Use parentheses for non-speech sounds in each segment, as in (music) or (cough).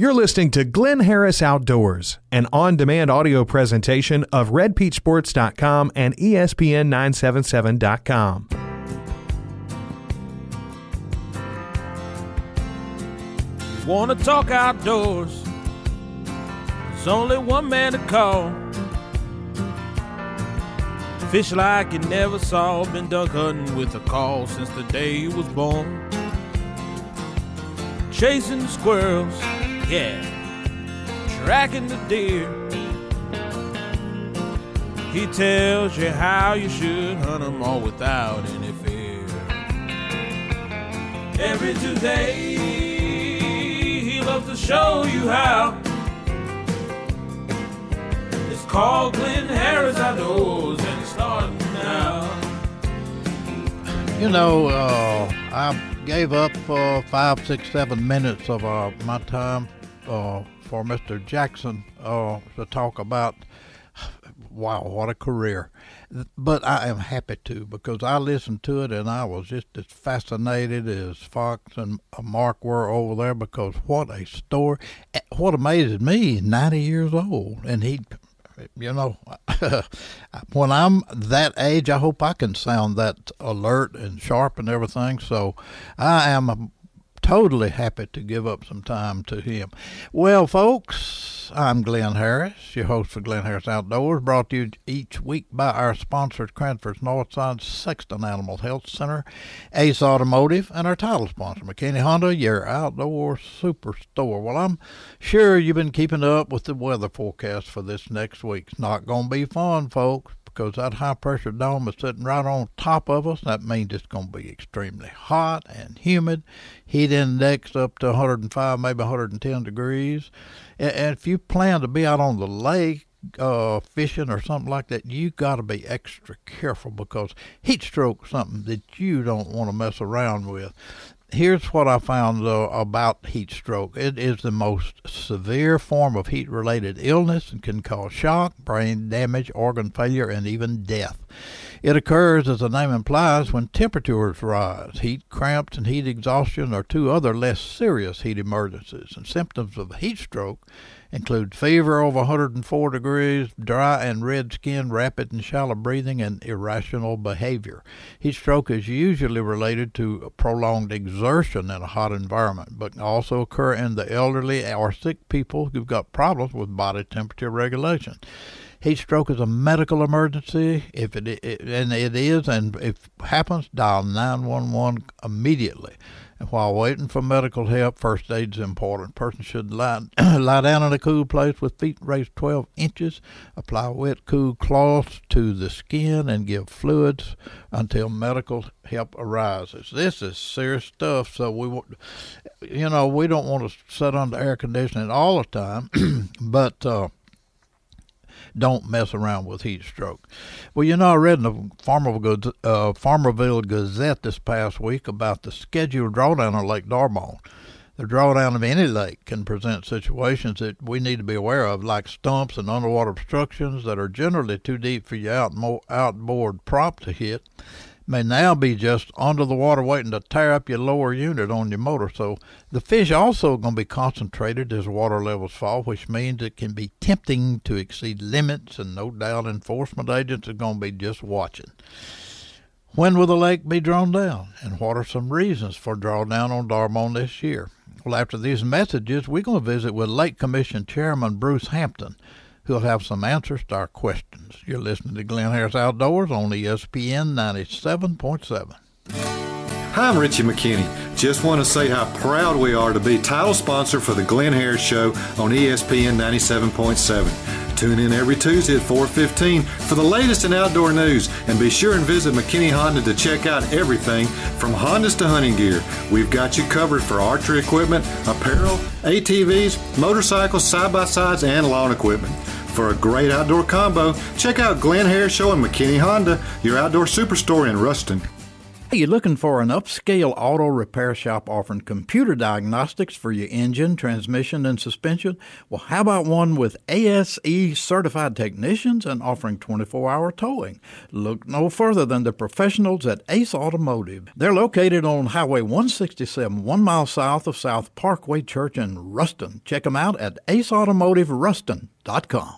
You're listening to Glynn Harris Outdoors, an on demand audio presentation of RedPeachSports.com and E ESPN977.com. Want to talk outdoors? There's only one man to call. Fish like you never saw, been duck hunting with a call since the day he was born. Chasing squirrels, yeah, tracking the deer. He tells you how you should hunt 'em all without any fear. Every Tuesday, he loves to show you how. It's called Glynn Harris Outdoors, and it's starting now. You know, uh, I gave up uh, five, six, seven minutes of uh, my time uh, for Mr. Jackson uh, to talk about. Wow, what a career! But I am happy to because I listened to it and I was just as fascinated as Fox and Mark were over there because what a story! What amazes me, ninety years old and he you know, (laughs) when I'm that age, I hope I can sound that alert and sharp and everything. So I am totally happy to give up some time to him. Well, folks, I'm Glynn Harris, your host for Glynn Harris Outdoors, brought to you each week by our sponsors, Cranford's Northside Sexton Animal Health Center, Ace Automotive, and our title sponsor, McKinney Honda, your outdoor superstore. Well, I'm sure you've been keeping up with the weather forecast for this next week. It's not going to be fun, folks because that high pressure dome is sitting right on top of us. That means it's going to be extremely hot and humid. Heat index up to 105, maybe 110 degrees. And if you plan to be out on the lake, uh, fishing or something like that, you got to be extra careful because heat stroke something that you don't want to mess around with here's what I found about heat stroke. It is the most severe form of heat related illness and can cause shock, brain damage, organ failure, and even death. It occurs, as the name implies, when temperatures rise. Heat cramps and heat exhaustion are two other less serious heat emergencies, and symptoms of heat stroke include fever over 104 degrees, dry and red skin, rapid and shallow breathing, and irrational behavior. Heat stroke is usually related to prolonged exertion in a hot environment, but can also occur in the elderly or sick people who've got problems with body temperature regulation. Heat stroke is a medical emergency. If it, it and it is, and if happens, dial 911 immediately. And while waiting for medical help, first aid is important. Person should lie, (coughs) lie down in a cool place with feet raised 12 inches. Apply wet, cool cloths to the skin and give fluids until medical help arises. This is serious stuff. So we, you know, we don't want to sit under air conditioning all the time, (coughs) but. Uh, don't mess around with heat stroke. Well, you know, I read in the Farmerville, uh, Farmerville Gazette this past week about the scheduled drawdown on Lake D'Arbonne. The drawdown of any lake can present situations that we need to be aware of, like stumps and underwater obstructions that are generally too deep for your out- outboard prop to hit may now be just under the water waiting to tear up your lower unit on your motor. So the fish also going to be concentrated as water levels fall, which means it can be tempting to exceed limits, and no doubt enforcement agents are going to be just watching. When will the lake be drawn down, and what are some reasons for drawdown on D'Arbonne this year? Well, after these messages, we're going to visit with Lake Commission Chairman Bruce Hampton who'll have some answers to our questions. You're listening to Glynn Harris Outdoors on ESPN 97.7. Hi, I'm Richie McKinney. Just want to say how proud we are to be title sponsor for the Glynn Harris Show on ESPN 97.7. Tune in every Tuesday at 4:15 for the latest in outdoor news, and be sure and visit McKinney Honda to check out everything from Hondas to hunting gear. We've got you covered for archery equipment, apparel, ATVs, motorcycles, side by sides, and lawn equipment. For a great outdoor combo, check out Glynn Harris Show and McKinney Honda, your outdoor superstore in Ruston. Are you looking for an upscale auto repair shop offering computer diagnostics for your engine, transmission, and suspension? Well, how about one with ASE certified technicians and offering 24 hour towing? Look no further than the professionals at Ace Automotive. They're located on Highway 167, one mile south of South Parkway Church in Ruston. Check them out at aceautomotiveruston.com.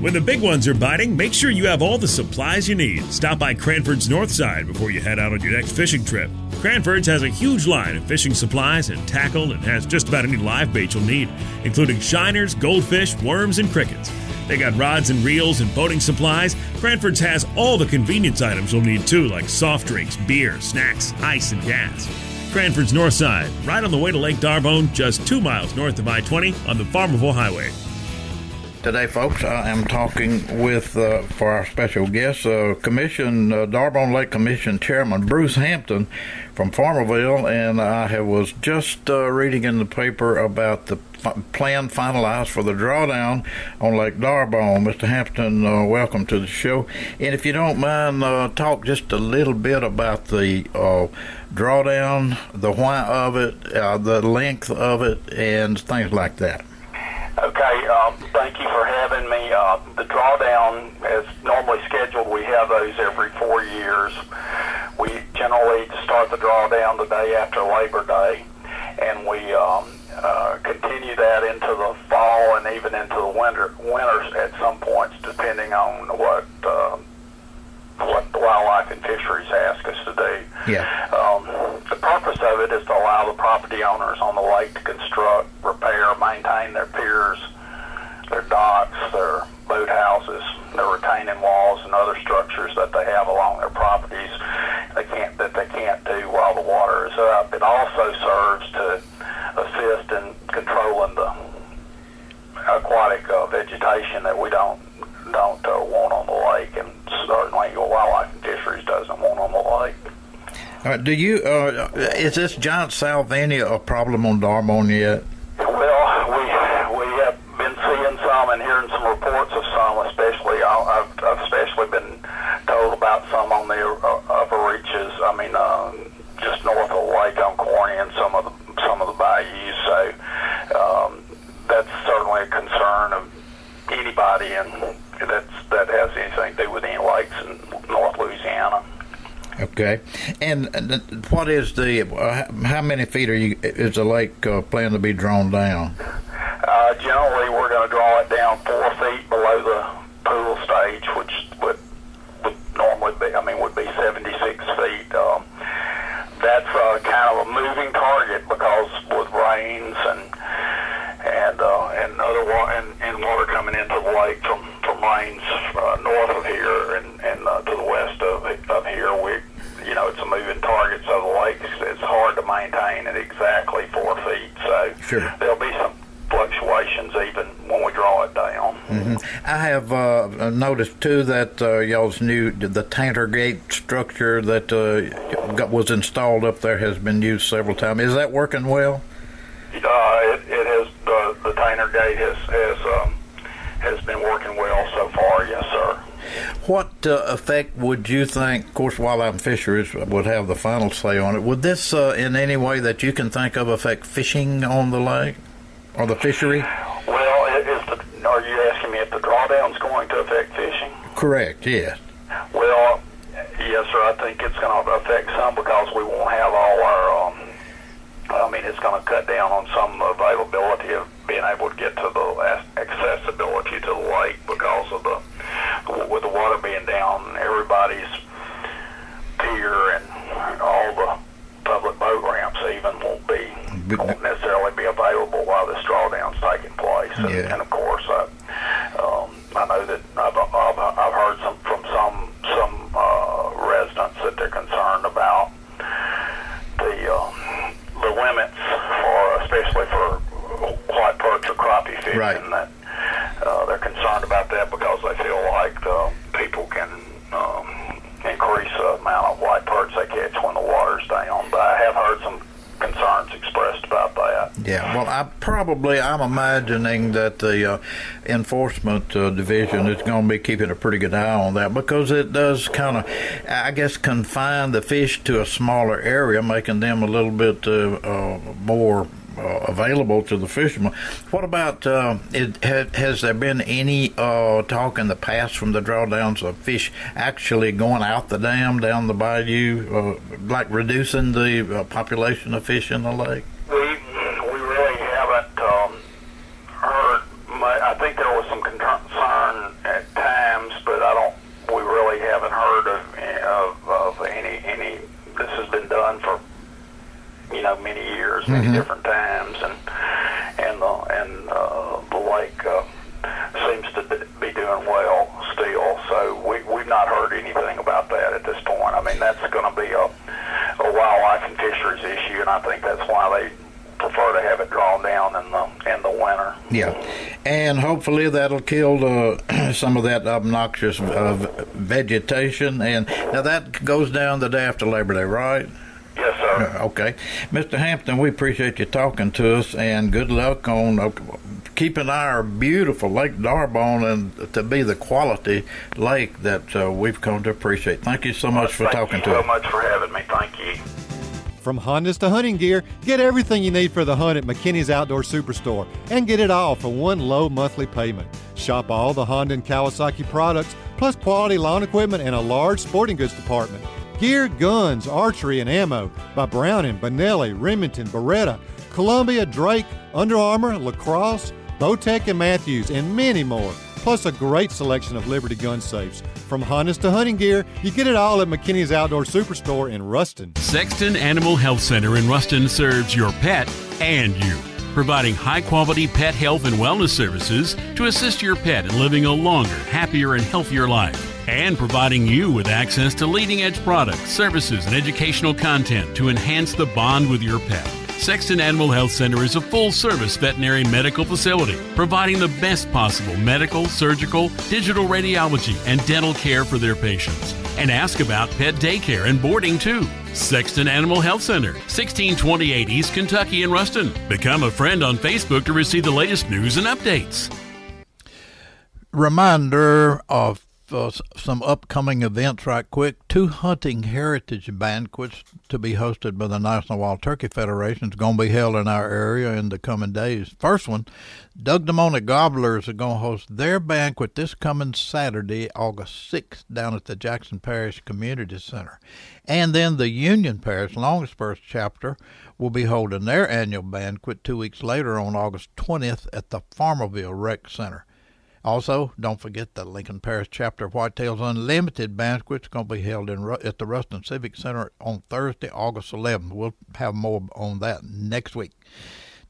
When the big ones are biting, make sure you have all the supplies you need. Stop by Cranford's North Side before you head out on your next fishing trip. Cranford's has a huge line of fishing supplies and tackle and has just about any live bait you'll need, including shiners, goldfish, worms, and crickets. They got rods and reels and boating supplies. Cranford's has all the convenience items you'll need too, like soft drinks, beer, snacks, ice, and gas. Cranford's North Side, right on the way to Lake D'Arbonne, just two miles north of I 20 on the Farmerville Highway. Today, folks, I am talking with, uh, for our special guest, uh, Commission, uh, D'Arbonne Lake Commission Chairman Bruce Hampton from Farmerville, and I was just uh, reading in the paper about the f- plan finalized for the drawdown on Lake D'Arbonne. Mr. Hampton, uh, welcome to the show. And if you don't mind, uh, talk just a little bit about the drawdown, the why of it, the length of it, and things like that. Um, thank you for having me. Uh, the drawdown is normally scheduled. We have those every four years. We generally start the drawdown the day after Labor Day, and we um, uh, continue that into the fall and even into the winter winters at some points, depending on what uh, what the wildlife and fisheries ask us to do. Yeah. Um, the purpose of it is to allow the property owners on the lake to construct, repair, maintain their piers, their docks, their boat houses, their retaining walls, and other structures that they have along their properties. They can't that they can't do while the water is up. It also serves to assist in controlling the aquatic uh, vegetation that we don't don't uh, want on the lake, and certainly your wildlife and fisheries doesn't want on the lake. Uh, do you uh, is this giant salvinia a problem on D'Arbonne yet? Well, we we have been seeing some and hearing some reports of some, especially uh, I've, I've especially been told about some on the uh, upper reaches. I mean, uh, just north of the lake on Corney and some of the some of the bayous. So um, that's certainly a concern of anybody and that's that has anything to do with any lakes in North Louisiana. And what is the uh, how many feet are you is the lake uh, planned to be drawn down? Uh, generally, we're going to draw it down four feet below the pool stage, which would would normally be I mean would be 76 feet. Um, that's uh, kind of a moving target because with rains and and uh, and other water and, and water coming into the lake from from rains uh, north of here and and uh, to the west of of here, we you know it's a moving target, so the lake's it's hard to maintain at exactly four feet. So sure. there'll be some fluctuations even when we draw it down. Mm-hmm. I have uh, noticed too that uh, y'all's new the Tainter Gate structure that uh, got, was installed up there has been used several times. Is that working well? Uh, it, it has the the Gate has has um, has been working well so far. Yes, sir. What uh, effect would you think? Of course, wildlife and fisheries would have the final say on it. Would this, uh, in any way that you can think of, affect fishing on the lake or the fishery? Well, is the, are you asking me if the drawdown is going to affect fishing? Correct. Yes. Well, yes, sir. I think it's going to affect some because we won't have all our. Um, I mean, it's going to cut down on some availability of being able to get to the accessibility to the lake because of the with the water being down, everybody's pier and all the public boat ramps even won't be won't necessarily be available while this drawdown's taking place. And, Yeah. and of course, I, um, I know that I've, I've, I've heard some from some some uh, residents that they're concerned about the um, the limits for especially for white perch or fishing Right. that uh, they're concerned about that because they feel like uh, people can um, increase the amount of white perch they catch when the water's down. But I have heard some concerns expressed about that. Yeah, well, I probably I'm imagining that the uh, enforcement uh, division is going to be keeping a pretty good eye on that because it does kind of, I guess, confine the fish to a smaller area, making them a little bit uh, uh more available to the fishermen. What about uh, it, has there been any uh, talk in the past from the drawdowns of fish actually going out the dam down the bayou, uh, like reducing the uh, population of fish in the lake? We we really haven't um, heard. Much. I think there was some concern at times, but I don't. We really haven't heard of of, of any any. This has been done for you know many years, many mm-hmm. different times, and and the and uh, the lake uh, seems to be doing well still. So we we've not heard anything about that at this point. I mean that's going to be a a wildlife issue, and I think that's why they prefer to have it drawn down in the in the winter. Yeah, and hopefully that'll kill the, (clears throat) some of that obnoxious uh, vegetation. And now that goes down the day after Labor Day, right? Yes, sir. Uh, (laughs) okay. Mr. Hampton, we appreciate you talking to us and good luck on uh, keeping our beautiful Lake D'Arbonne and to be the quality lake that uh, we've come to appreciate. Thank you so much well, for talking to us. Thank you so much for having me. Thank you. From Hondas to hunting gear, get everything you need for the hunt at McKinney's Outdoor Superstore and get it all for one low monthly payment. Shop all the Honda and Kawasaki products, plus quality lawn equipment and a large sporting goods department. Gear, guns, archery, and ammo by Browning, Benelli, Remington, Beretta, Columbia, Drake, Under Armour, Lacrosse, Bowtech, and Mathews, and many more. Plus a great selection of Liberty gun safes. From harness to hunting gear, you get it all at McKinney's Outdoor Superstore in Ruston. Sexton Animal Health Center in Ruston serves your pet and you providing high quality pet health and wellness services to assist your pet in living a longer, happier, and healthier life and providing you with access to leading edge products, services, and educational content to enhance the bond with your pet. Sexton Animal Health Center is a full service veterinary medical facility providing the best possible medical, surgical, digital radiology, and dental care for their patients. And ask about pet daycare and boarding too. Sexton Animal Health Center, 1628 East Kentucky in Ruston. Become a friend on Facebook to receive the latest news and updates. Reminder of uh, some upcoming events right quick. Two hunting heritage banquets to be hosted by the National Wild Turkey Federation is going to be held in our area in the coming days. First one, Dugdemona Gobblers are going to host their banquet this coming Saturday, August 6th, down at the Jackson Parish Community Center. And then the Union Parish Longspurs chapter will be holding their annual banquet two weeks later on August 20th at the Farmerville Rec Center. Also, don't forget the Lincoln Parish Chapter of Whitetails Unlimited banquet is going to be held in at the Ruston Civic Center on Thursday, August 11th. We'll have more on that next week.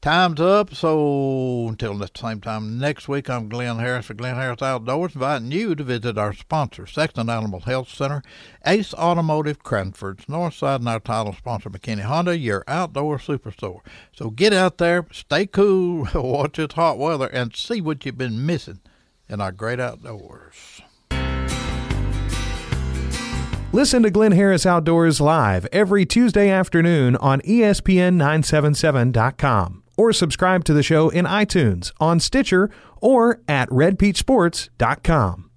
Time's up, so until the same time next week, I'm Glynn Harris for Glynn Harris Outdoors, inviting you to visit our sponsor, Sexton Animal Health Center, Ace Automotive Cranford's Northside, and our title sponsor, McKinney Honda, your outdoor superstore. So get out there, stay cool, (laughs) watch this hot weather, and see what you've been missing in our great outdoors. Listen to Glynn Harris Outdoors live every Tuesday afternoon on ESPN977.com or subscribe to the show in iTunes, on Stitcher, or at redpeachsports.com.